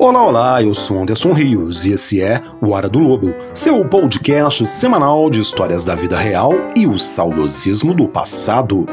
Olá, olá, eu sou Anderson Rios e esse é o Hora do Lobo, seu podcast semanal de histórias da vida real e o saudosismo do passado.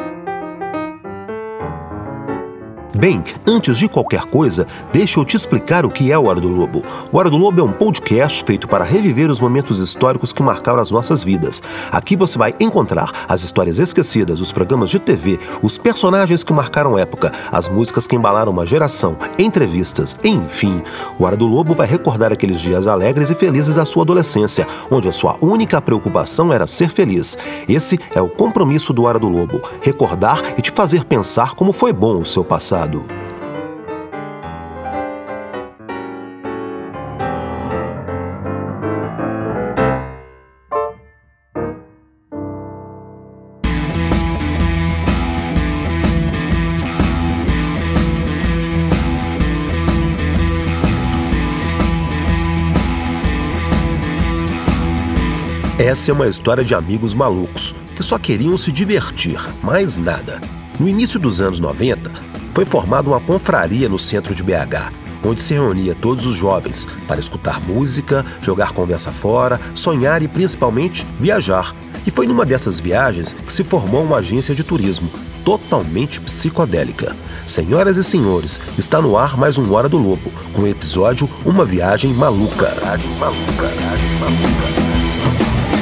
Bem, antes de qualquer coisa, deixa eu te explicar o que é o Hora do Lobo. O Hora do Lobo é um podcast feito para reviver os momentos históricos que marcaram as nossas vidas. Aqui você vai encontrar as histórias esquecidas, os programas de TV, os personagens que marcaram época, as músicas que embalaram uma geração, entrevistas, enfim. O Hora do Lobo vai recordar aqueles dias alegres e felizes da sua adolescência, onde a sua única preocupação era ser feliz. Esse é o compromisso do Hora do Lobo: recordar e te fazer pensar como foi bom o seu passado Essa é uma história de amigos malucos que só queriam se divertir, mais nada. No início dos anos 90, foi formada uma confraria no centro de BH, onde se reunia todos os jovens para escutar música, jogar conversa fora, sonhar e principalmente viajar. E foi numa dessas viagens que se formou uma agência de turismo totalmente psicodélica. Senhoras e senhores, está no ar mais um Hora do Lobo, com o episódio Uma Viagem Maluca. Viagem maluca, viagem maluca.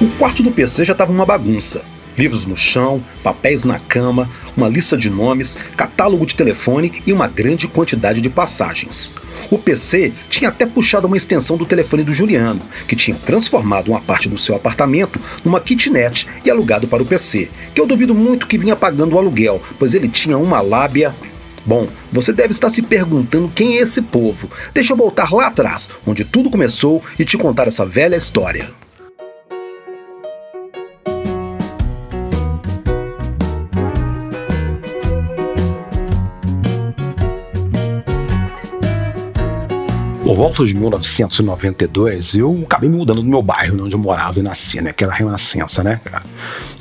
O quarto do PC já estava uma bagunça. Livros no chão, papéis na cama, uma lista de nomes, catálogo de telefone e uma grande quantidade de passagens. O PC tinha até puxado uma extensão do telefone do Juliano, que tinha transformado uma parte do seu apartamento numa kitnet e alugado para o PC, que eu duvido muito que vinha pagando o aluguel, pois ele tinha uma lábia Bom, você deve estar se perguntando quem é esse povo. Deixa eu voltar lá atrás, onde tudo começou, e te contar essa velha história. Volta de 1992, eu acabei me mudando do meu bairro, né, onde eu morava e nasci, né? Aquela renascença, né, cara?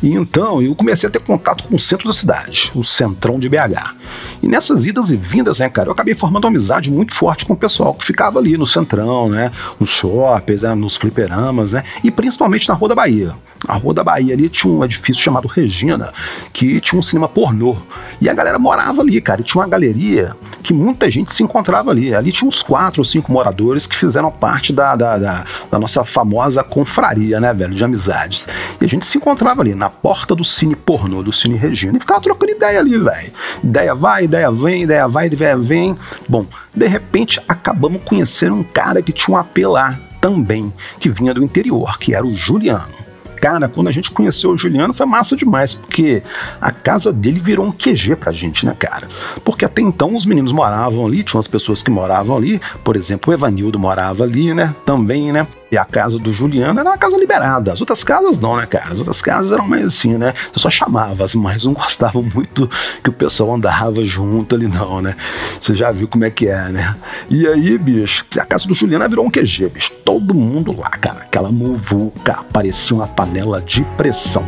E então eu comecei a ter contato com o centro da cidade, o centrão de BH. E nessas idas e vindas, né, cara, eu acabei formando uma amizade muito forte com o pessoal que ficava ali no centrão, né? Nos shoppings, né, nos fliperamas, né? E principalmente na Rua da Bahia. A Rua da Bahia ali tinha um edifício chamado Regina, que tinha um cinema pornô. E a galera morava ali, cara. E tinha uma galeria que muita gente se encontrava ali. Ali tinha uns quatro ou cinco moradores que fizeram parte da, da, da, da nossa famosa confraria, né, velho, de amizades. E a gente se encontrava ali na porta do cine pornô, do cine Regina, e ficava trocando ideia ali, velho. Ideia vai, ideia vem, ideia vai, ideia vem. Bom, de repente acabamos conhecendo um cara que tinha um apelar também, que vinha do interior, que era o Juliano. Cara, quando a gente conheceu o Juliano foi massa demais, porque a casa dele virou um QG pra gente, né, cara? Porque até então os meninos moravam ali, tinham as pessoas que moravam ali, por exemplo, o Evanildo morava ali, né, também, né? E a casa do Juliano era uma casa liberada. As outras casas não, né, cara? As outras casas eram mais assim, né? Você só chamava, mas não gostavam muito que o pessoal andava junto ali, não, né? Você já viu como é que é, né? E aí, bicho, a casa do Juliano virou um QG, bicho. Todo mundo lá, cara. Aquela muvuca parecia uma panela de pressão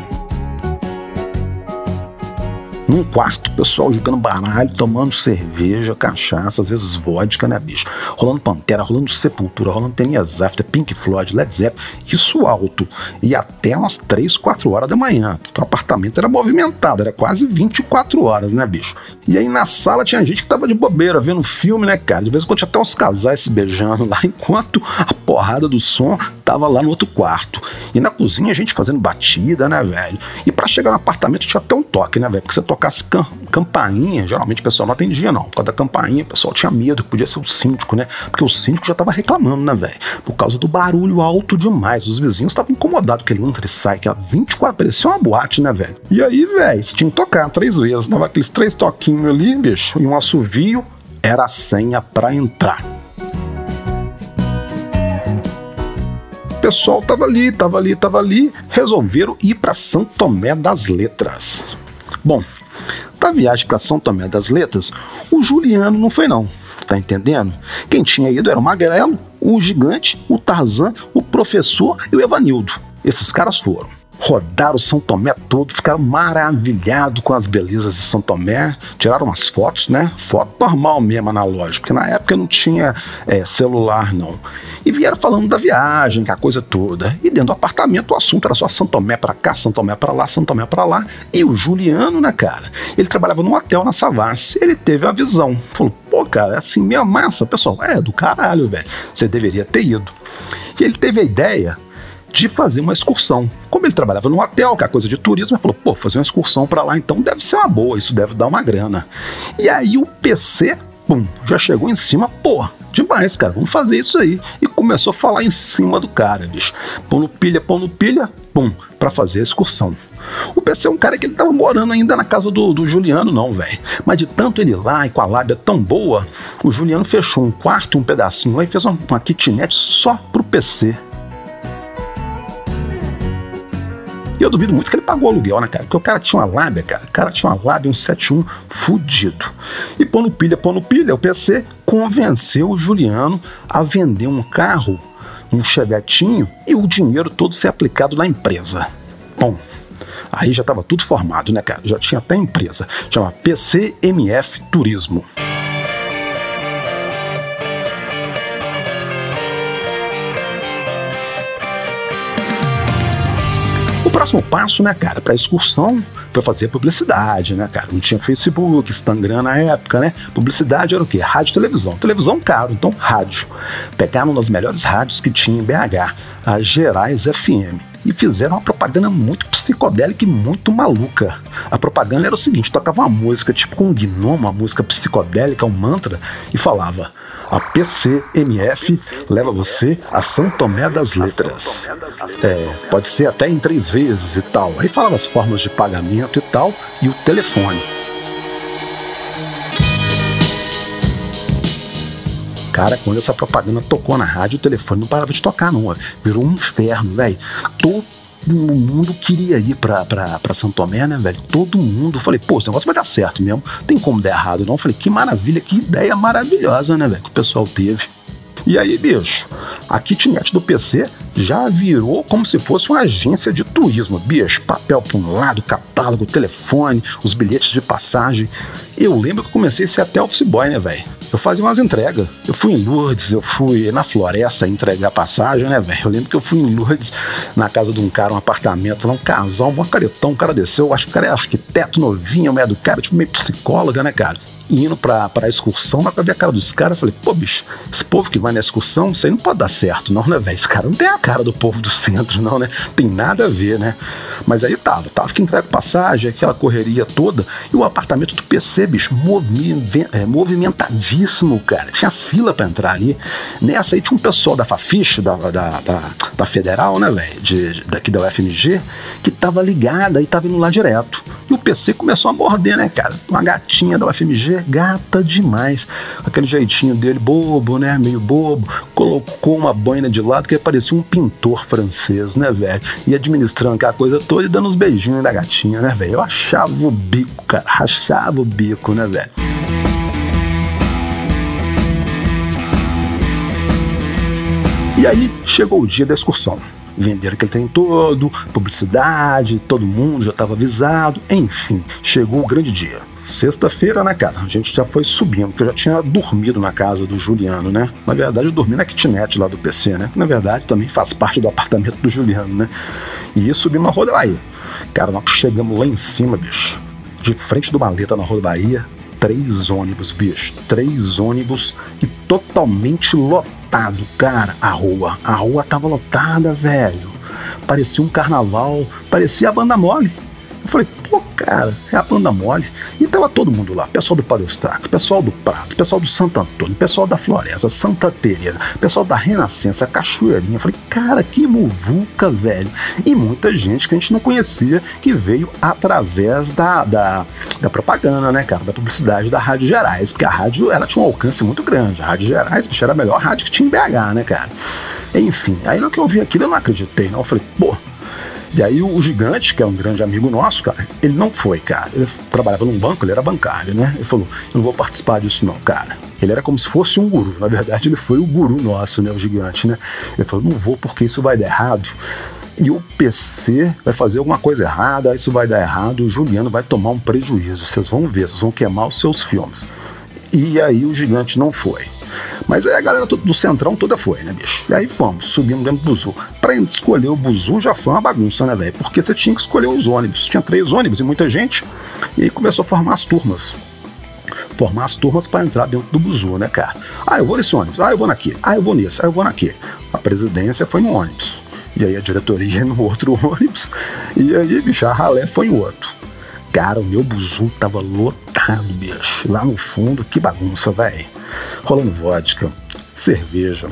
num quarto, pessoal jogando baralho, tomando cerveja, cachaça, às vezes vodka, né, bicho? Rolando Pantera, rolando Sepultura, rolando Tenias After, Pink Floyd, Led Zeppelin, isso alto. E até umas 3, 4 horas da manhã, porque o apartamento era movimentado, era quase 24 horas, né, bicho? E aí na sala tinha gente que tava de bobeira, vendo filme, né, cara? De vez em quando tinha até uns casais se beijando lá, enquanto a porrada do som tava lá no outro quarto. E na cozinha a gente fazendo batida, né, velho? E para chegar no apartamento tinha até um toque, né, velho? Porque você tocasse cam campainha, geralmente o pessoal não atendia, não. Por causa da campainha, o pessoal tinha medo, que podia ser o síndico, né? Porque o síndico já tava reclamando, né, velho? Por causa do barulho alto demais. Os vizinhos estavam incomodados que ele entra e sai, que a 24 parecia uma boate, né, velho? E aí, velho, você tinha que tocar três vezes. Dava aqueles três toquinhos ali, bicho, e um assovio era a senha para entrar. O pessoal tava ali, tava ali, tava ali, resolveram ir para São Tomé das Letras. Bom, da viagem para São Tomé das Letras, o Juliano não foi não, tá entendendo? Quem tinha ido era o Magrelo, o Gigante, o Tarzan, o Professor e o Evanildo. Esses caras foram rodaram São Tomé todo, ficaram maravilhados com as belezas de São Tomé, tiraram umas fotos, né? Foto normal mesmo, analógica, porque na época não tinha é, celular, não. E vieram falando da viagem, que a coisa toda. E dentro do apartamento o assunto era só São Tomé pra cá, São Tomé pra lá, São Tomé pra lá. E o Juliano, né, cara? Ele trabalhava num hotel na Savassi, ele teve a visão. Falou, pô, cara, é assim, minha massa, pessoal. É, do caralho, velho. Você deveria ter ido. E ele teve a ideia de fazer uma excursão. Como ele trabalhava no hotel, que é coisa de turismo, ele falou: pô, fazer uma excursão para lá então deve ser uma boa, isso deve dar uma grana. E aí o PC, pum, já chegou em cima, pô, demais, cara, vamos fazer isso aí. E começou a falar em cima do cara, bicho. Pão no pilha, pão no pilha, pum, para fazer a excursão. O PC é um cara que ele tava morando ainda na casa do, do Juliano, não, velho. Mas de tanto ele lá e com a lábia tão boa, o Juliano fechou um quarto, um pedacinho lá e fez uma, uma kitnet só pro PC. E eu duvido muito que ele pagou aluguel, né, cara? Porque o cara tinha uma lábia, cara. O cara tinha uma lábia, um 71 fudido. E pondo pilha, pondo pilha, o PC convenceu o Juliano a vender um carro, um chevetinho, e o dinheiro todo ser aplicado na empresa. Bom, aí já estava tudo formado, né, cara? Já tinha até empresa. Chama PCMF Turismo. Próximo passo, né, cara, para excursão foi fazer publicidade, né, cara? Não tinha Facebook, Instagram na época, né? Publicidade era o quê? Rádio televisão. Televisão caro, então rádio. Pegaram nas melhores rádios que tinha em BH, a Gerais FM e fizeram uma propaganda muito psicodélica e muito maluca. A propaganda era o seguinte: tocava uma música tipo com um gnomo, uma música psicodélica, um mantra, e falava: a PCMF leva você a São Tomé das Letras. É, pode ser até em três vezes e tal. Aí falava as formas de pagamento e tal, e o telefone. Cara, quando essa propaganda tocou na rádio, o telefone não parava de tocar, não. Virou um inferno, velho. Todo mundo queria ir pra, pra, pra São Tomé, né, velho? Todo mundo. Falei, pô, esse negócio vai dar certo mesmo. Tem como dar errado, não? Falei, que maravilha, que ideia maravilhosa, né, velho? Que o pessoal teve. E aí, bicho, a kitnet do PC já virou como se fosse uma agência de turismo. Bicho, papel para um lado, catálogo, telefone, os bilhetes de passagem. Eu lembro que comecei a ser até office boy, né, velho? eu fazia umas entregas. Eu fui em Lourdes, eu fui na Floresta entregar passagem, né, velho? Eu lembro que eu fui em Lourdes, na casa de um cara, um apartamento lá, um casal, um caretão, o cara desceu, eu acho que o cara é arquiteto novinho, mulher do cara, tipo meio psicóloga, né, cara? Indo pra, pra excursão, mas pra ver a cara dos caras, falei, pô, bicho, esse povo que vai na excursão, isso aí não pode dar certo, não, né, velho? Esse cara não tem a cara do povo do centro, não, né? Tem nada a ver, né? Mas aí tava, tava que entrega passagem, aquela correria toda, e o apartamento do PC, bicho, é, movimentadíssimo, cara. Tinha fila pra entrar ali. Nessa aí tinha um pessoal da Fafiche, da, da, da, da Federal, né, velho? Daqui da UFMG, que tava ligada e tava indo lá direto. E o PC começou a morder, né, cara? Uma gatinha da UFMG, gata demais. Aquele jeitinho dele, bobo, né? Meio bobo. Colocou uma boina de lado que parecia um pintor francês, né, velho? E administrando aquela coisa toda e dando uns beijinhos da gatinha, né, velho? Eu achava o bico, cara. Rachava o bico, né, velho? E aí chegou o dia da excursão venderam aquele trem todo, publicidade, todo mundo já estava avisado, enfim, chegou o grande dia. Sexta-feira, né, cara? A gente já foi subindo, porque eu já tinha dormido na casa do Juliano, né? Na verdade, eu dormi na kitnet lá do PC, né? Que na verdade também faz parte do apartamento do Juliano, né? E ia subir uma roda Bahia. Cara, nós chegamos lá em cima, bicho. De frente do maleta na Roda Bahia, três ônibus, bicho. Três ônibus e totalmente lotados lotado, cara, a rua. A rua tava lotada, velho. Parecia um carnaval, parecia a banda mole. Eu falei, pô, cara, é a banda mole. E tava todo mundo lá, pessoal do Padre Eustáquio, pessoal do Prato, pessoal do Santo Antônio, pessoal da Floresta, Santa Teresa, pessoal da Renascença, Cachoeirinha. Eu falei, cara, que muvuca, velho. E muita gente que a gente não conhecia, que veio através da, da, da propaganda, né, cara, da publicidade da Rádio Gerais, porque a rádio, ela tinha um alcance muito grande. A Rádio Gerais, bicho, era a melhor rádio que tinha em BH, né, cara. Enfim, aí no que eu vi aquilo, eu não acreditei, não. Eu falei, pô, e aí o gigante, que é um grande amigo nosso, cara, ele não foi, cara. Ele trabalhava num banco, ele era bancário, né? Ele falou: Eu não vou participar disso, não, cara. Ele era como se fosse um guru. Na verdade, ele foi o guru nosso, né? O gigante, né? Ele falou: Não vou porque isso vai dar errado. e o PC vai fazer alguma coisa errada, isso vai dar errado, o Juliano vai tomar um prejuízo. Vocês vão ver, vocês vão queimar os seus filmes. E aí o gigante não foi. Mas aí a galera do Centrão toda foi, né, bicho? E aí fomos, subimos dentro do buzu. Pra escolher o buzu já foi uma bagunça, né, velho? Porque você tinha que escolher os ônibus. Tinha três ônibus e muita gente. E aí começou a formar as turmas formar as turmas para entrar dentro do buzu, né, cara? Ah, eu vou nesse ônibus, ah, eu vou naquele, ah, eu vou nesse, ah, eu vou naquele. A presidência foi no ônibus, e aí a diretoria no outro ônibus, e aí, bicho, a ralé foi em outro. Cara, o meu buzu tava lotado, bicho. Lá no fundo, que bagunça, velho. Rolando vodka, cerveja,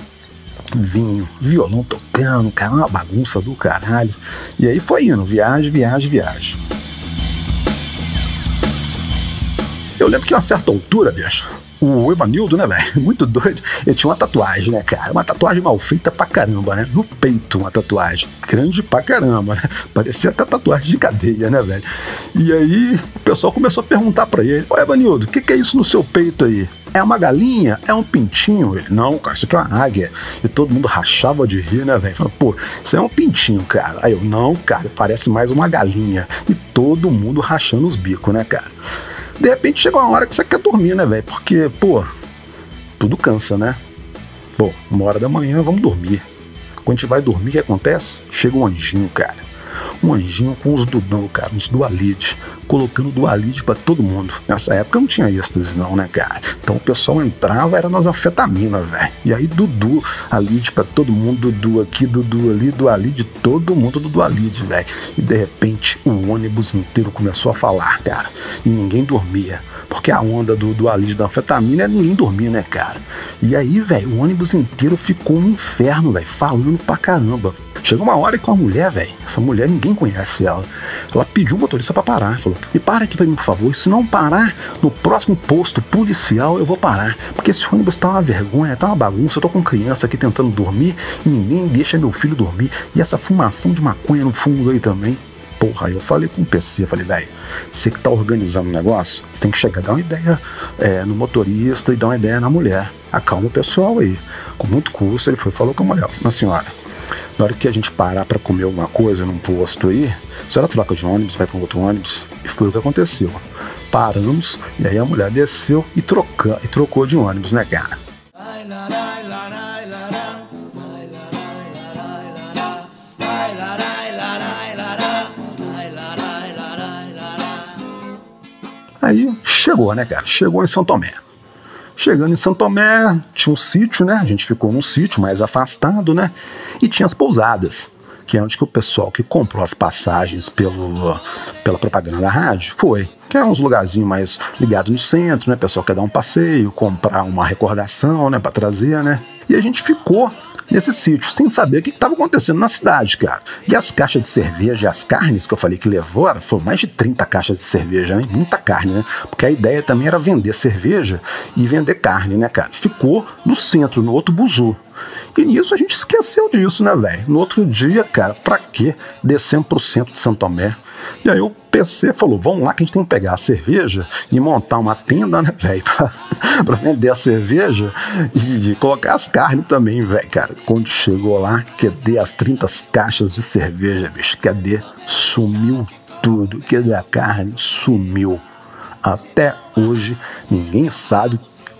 vinho, violão tocando, cara, uma bagunça do caralho. E aí foi indo, viagem, viagem, viagem. Eu lembro que a certa altura, bicho, o Evanildo, né, velho? Muito doido. Ele tinha uma tatuagem, né, cara? Uma tatuagem mal feita pra caramba, né? No peito, uma tatuagem. Grande pra caramba, né? Parecia até tatuagem de cadeia, né, velho? E aí o pessoal começou a perguntar pra ele: Ô Evanildo, o que, que é isso no seu peito aí? É uma galinha? É um pintinho? Ele, não, cara, isso aqui é uma águia. E todo mundo rachava de rir, né, velho? Falando, pô, isso é um pintinho, cara. Aí eu, não, cara, parece mais uma galinha. E todo mundo rachando os bicos, né, cara? De repente chega uma hora que você quer dormir, né, velho? Porque, pô, tudo cansa, né? Pô, uma hora da manhã, vamos dormir. Quando a gente vai dormir, o que acontece? Chega um anjinho, cara um anjinho com os Dudão, cara, uns dualite, colocando dualite para todo mundo. Nessa época não tinha êxtase não, né, cara? Então o pessoal entrava, era nas anfetaminas, velho. E aí Dudu, alite para todo mundo, Dudu aqui, Dudu ali, dualite, todo mundo do dualite, velho. E de repente o ônibus inteiro começou a falar, cara, e ninguém dormia. Porque a onda do, do alívio da anfetamina é ninguém dormir, né, cara? E aí, velho, o ônibus inteiro ficou um inferno, velho, falando pra caramba. Chegou uma hora que uma mulher, velho, essa mulher ninguém conhece ela. Ela pediu o motorista para parar, falou: "Me para aqui para mim, por favor. Se não parar no próximo posto policial, eu vou parar, porque esse ônibus tá uma vergonha, tá uma bagunça. Eu tô com criança aqui tentando dormir e ninguém deixa meu filho dormir. E essa fumação de maconha no fundo aí também. Porra, eu falei com o PC, eu falei, velho, você que tá organizando o negócio, você tem que chegar, dar uma ideia é, no motorista e dar uma ideia na mulher. Acalma o pessoal aí. Com muito custo, ele foi falou com a mulher, mas senhora, na hora que a gente parar para comer alguma coisa num posto aí, a senhora troca de ônibus, vai para outro ônibus. E foi o que aconteceu. Paramos, e aí a mulher desceu e, troca, e trocou de ônibus, né, cara? Aí chegou, né, cara? Chegou em São Tomé. Chegando em São Tomé, tinha um sítio, né? A gente ficou num sítio mais afastado, né? E tinha as pousadas, que é onde que o pessoal que comprou as passagens pelo, pela propaganda da rádio foi. Que é uns lugarzinhos mais ligados no centro, né? O pessoal quer dar um passeio, comprar uma recordação, né? Pra trazer, né? E a gente ficou nesse sítio, sem saber o que estava acontecendo na cidade, cara. E as caixas de cerveja, as carnes que eu falei que levou, foram mais de 30 caixas de cerveja, né? Muita carne, né? Porque a ideia também era vender cerveja e vender carne, né, cara? Ficou no centro, no outro buzu. E nisso a gente esqueceu disso, né, velho? No outro dia, cara, pra que descemos pro centro de Santo Tomé? E aí o PC falou: vamos lá que a gente tem que pegar a cerveja e montar uma tenda, né, velho, pra, vender a cerveja e, e colocar as carnes também, velho, cara. Quando chegou lá, cadê as 30 caixas de cerveja, bicho? Cadê? Sumiu tudo. Cadê a carne? Sumiu. Até hoje ninguém sabe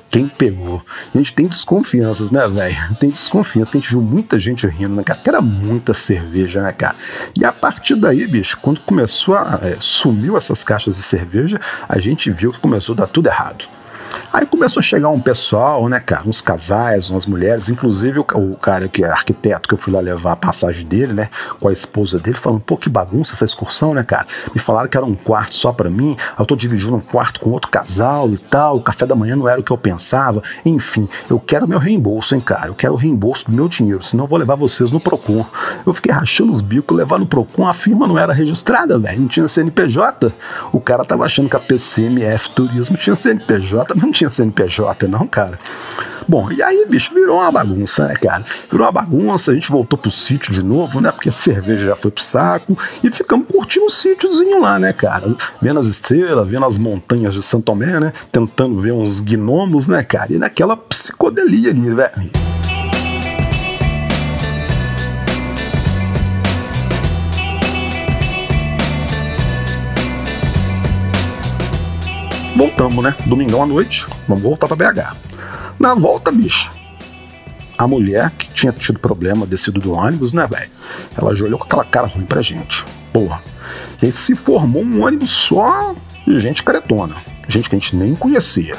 quem pegou. A gente tem desconfianças, né, velho? Tem desconfiança, que a gente viu muita gente rindo, né, cara? Que era muita cerveja, né, cara? E a partir daí, bicho, quando começou a. É, sumiu essas caixas de cerveja, a gente viu que começou a dar tudo errado. Aí começou a chegar um pessoal, né, cara, uns casais, umas mulheres, inclusive o, o, cara que é arquiteto que eu fui lá levar a passagem dele, né, com a esposa dele, falando, pô, que bagunça essa excursão, né, cara? Me falaram que era um quarto só para mim, eu tô dividindo um quarto com outro casal e tal, o café da manhã não era o que eu pensava, enfim, eu quero meu reembolso, hein, cara, eu quero o reembolso do meu dinheiro, senão eu vou levar vocês no Procon. Eu fiquei rachando os bicos, levar no Procon, a firma não era registrada, velho, não tinha CNPJ. O cara tava achando que a PCMF Turismo tinha CNPJ, mas não tinha CNPJ, não, cara. Bom, e aí, bicho, virou uma bagunça, né, cara? Virou uma bagunça, a gente voltou pro sítio de novo, né? Porque a cerveja já foi pro saco e ficamos curtindo o sítiozinho lá, né, cara? Vendo as estrelas, vendo as montanhas de São Tomé, né? Tentando ver uns gnomos, né, cara? E naquela psicodelia ali, velho. Voltamos, né? Domingão à noite, vamos voltar para BH. Na volta, bicho, a mulher que tinha tido problema, descido do ônibus, né, velho? Ela já olhou com aquela cara ruim pra gente. Porra. E se formou um ônibus só de gente caretona. Gente que a gente nem conhecia.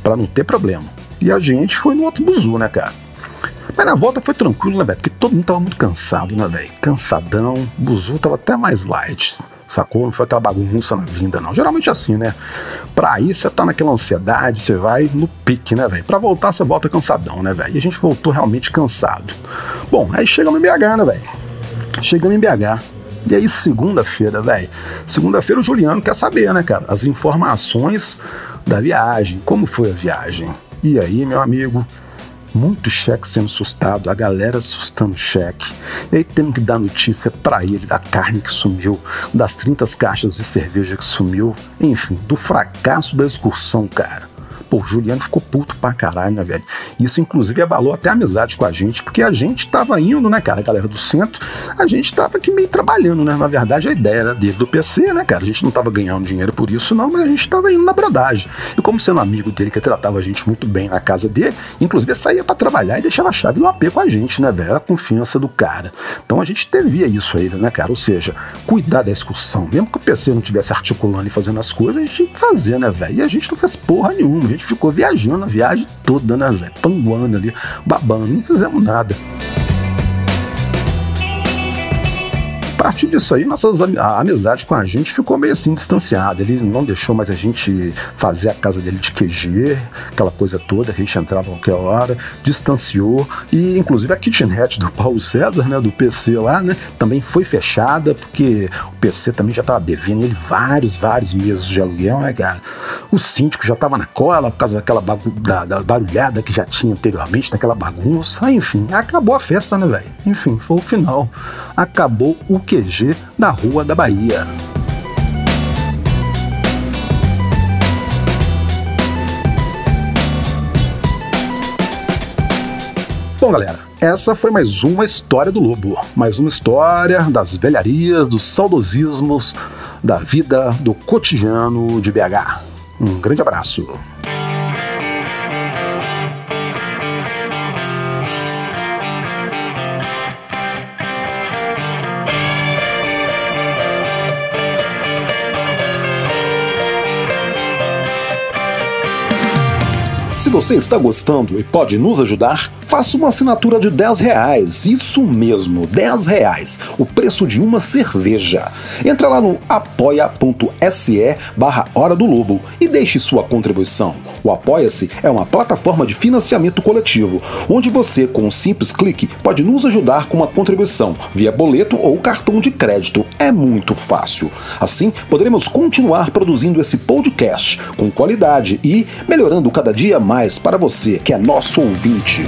para não ter problema. E a gente foi no outro buzu, né, cara? Mas na volta foi tranquilo, né, velho? Porque todo mundo tava muito cansado, né, velho? Cansadão. O buzu tava até mais light. Sacou? Não foi aquela bagunça na vinda, não. Geralmente é assim, né? Pra ir, você tá naquela ansiedade, você vai no pique, né, velho? Pra voltar, você volta cansadão, né, velho? E a gente voltou realmente cansado. Bom, aí chegamos em BH, né, velho? Chegamos em BH. E aí, segunda-feira, velho. Segunda-feira o Juliano quer saber, né, cara? As informações da viagem. Como foi a viagem? E aí, meu amigo, muito cheque sendo assustado, a galera assustando cheque. E aí temos que dar notícia para ele da carne que sumiu, das 30 caixas de cerveja que sumiu, enfim, do fracasso da excursão, cara. Pô, o Juliano ficou puto pra caralho, né, velho? Isso, inclusive, abalou até a amizade com a gente, porque a gente tava indo, né, cara, a galera do centro, a gente tava aqui meio trabalhando, né? Na verdade, a ideia era dele do PC, né, cara? A gente não tava ganhando dinheiro por isso, não, mas a gente tava indo na brodagem. E como sendo amigo dele, que tratava a gente muito bem na casa dele, inclusive saía para trabalhar e deixava a chave do AP com a gente, né, velho? A confiança do cara. Então a gente devia isso a ele, né, cara? Ou seja, cuidar da excursão. Mesmo que o PC não tivesse articulando e fazendo as coisas, a gente tinha que fazer, né, velho? E a gente não fez porra nenhuma gente ficou viajando a viagem toda, né, velho? Panguando ali, babando, não fizemos nada. Partir disso aí, nossa a amizade com a gente ficou meio assim distanciada. Ele não deixou mais a gente fazer a casa dele de QG, aquela coisa toda, a gente entrava a qualquer hora, distanciou. E inclusive a kitnet do Paulo César, né, do PC lá, né, também foi fechada, porque o PC também já estava devendo ele vários, vários meses de aluguel, né, cara? O síndico já estava na cola por causa daquela da, da, barulhada que já tinha anteriormente, daquela bagunça. Enfim, acabou a festa, né, velho? Enfim, foi o final. Acabou o QG na Rua da Bahia. Bom, galera, essa foi mais uma história do Lobo. Mais uma história das velharias, dos saudosismos, da vida, do cotidiano de BH. Um grande abraço. Se você está gostando e pode nos ajudar, faça uma assinatura de 10 reais. Isso mesmo, 10 reais. O preço de uma cerveja. Entra lá no apoia.se barra Hora do Lobo e deixe sua contribuição. O Apoia-se é uma plataforma de financiamento coletivo, onde você, com um simples clique, pode nos ajudar com uma contribuição via boleto ou cartão de crédito. É muito fácil. Assim, poderemos continuar produzindo esse podcast com qualidade e melhorando cada dia mais para você, que é nosso ouvinte.